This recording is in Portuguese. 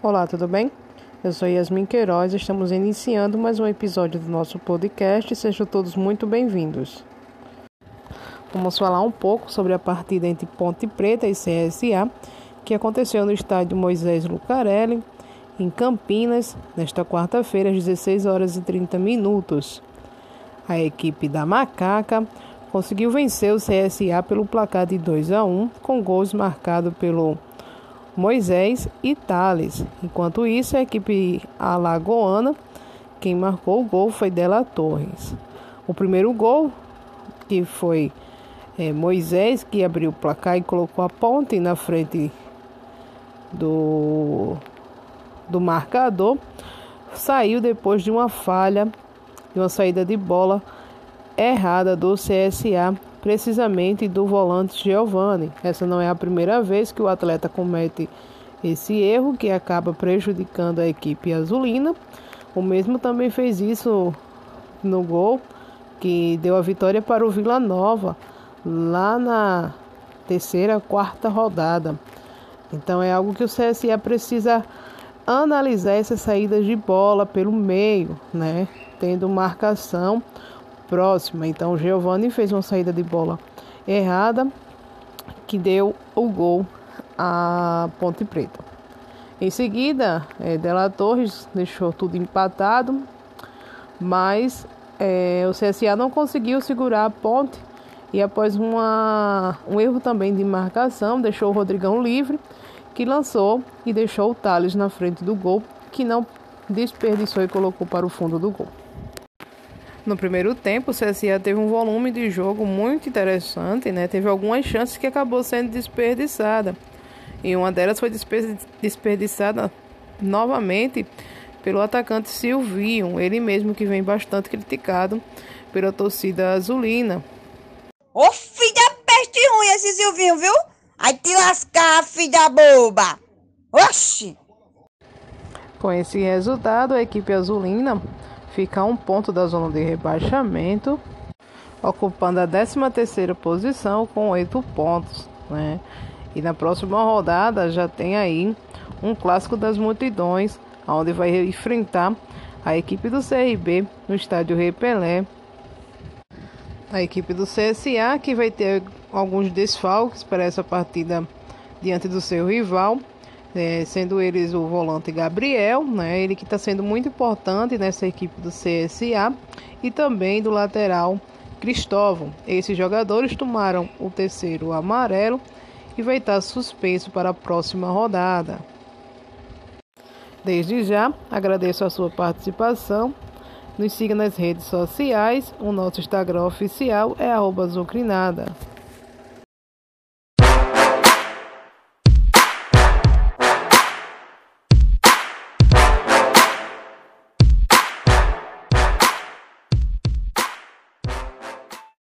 Olá, tudo bem? Eu sou Yasmin Queiroz, estamos iniciando mais um episódio do nosso podcast. Sejam todos muito bem-vindos. Vamos falar um pouco sobre a partida entre Ponte Preta e CSA, que aconteceu no estádio Moisés Lucarelli, em Campinas, nesta quarta-feira, às 16 horas e 30 minutos. A equipe da Macaca conseguiu vencer o CSA pelo placar de 2 a 1, com gols marcados pelo Moisés e Thales. Enquanto isso, a equipe alagoana, quem marcou o gol foi Dela Torres. O primeiro gol, que foi é, Moisés, que abriu o placar e colocou a ponte na frente do, do marcador, saiu depois de uma falha, de uma saída de bola errada do CSA precisamente do volante Giovani. Essa não é a primeira vez que o atleta comete esse erro que acaba prejudicando a equipe azulina. O mesmo também fez isso no gol que deu a vitória para o Vila Nova lá na terceira, quarta rodada. Então é algo que o CSA precisa analisar essas saídas de bola pelo meio, né? Tendo marcação próxima. Então, o Giovanni fez uma saída de bola errada que deu o gol à Ponte Preta. Em seguida, é, Dela Torres deixou tudo empatado, mas é, o CSA não conseguiu segurar a ponte e após uma, um erro também de marcação, deixou o Rodrigão livre, que lançou e deixou o Thales na frente do gol, que não desperdiçou e colocou para o fundo do gol. No primeiro tempo, o CSA teve um volume de jogo muito interessante, né? Teve algumas chances que acabou sendo desperdiçada. E uma delas foi desperdiçada novamente pelo atacante Silvinho, ele mesmo que vem bastante criticado pela torcida azulina. Ô filho da peste ruim esse Silvinho, viu? Aí te lascar, filho da boba! Oxi! Com esse resultado, a equipe azulina fica a um ponto da zona de rebaixamento, ocupando a 13ª posição com oito pontos, né? E na próxima rodada já tem aí um clássico das multidões, onde vai enfrentar a equipe do CRB no estádio Rei Pelé. A equipe do CSA que vai ter alguns desfalques para essa partida diante do seu rival é, sendo eles o volante Gabriel, né, ele que está sendo muito importante nessa equipe do CSA, e também do lateral Cristóvão. Esses jogadores tomaram o terceiro amarelo e vai estar suspenso para a próxima rodada. Desde já, agradeço a sua participação. Nos siga nas redes sociais. O nosso Instagram oficial é @zucrinada.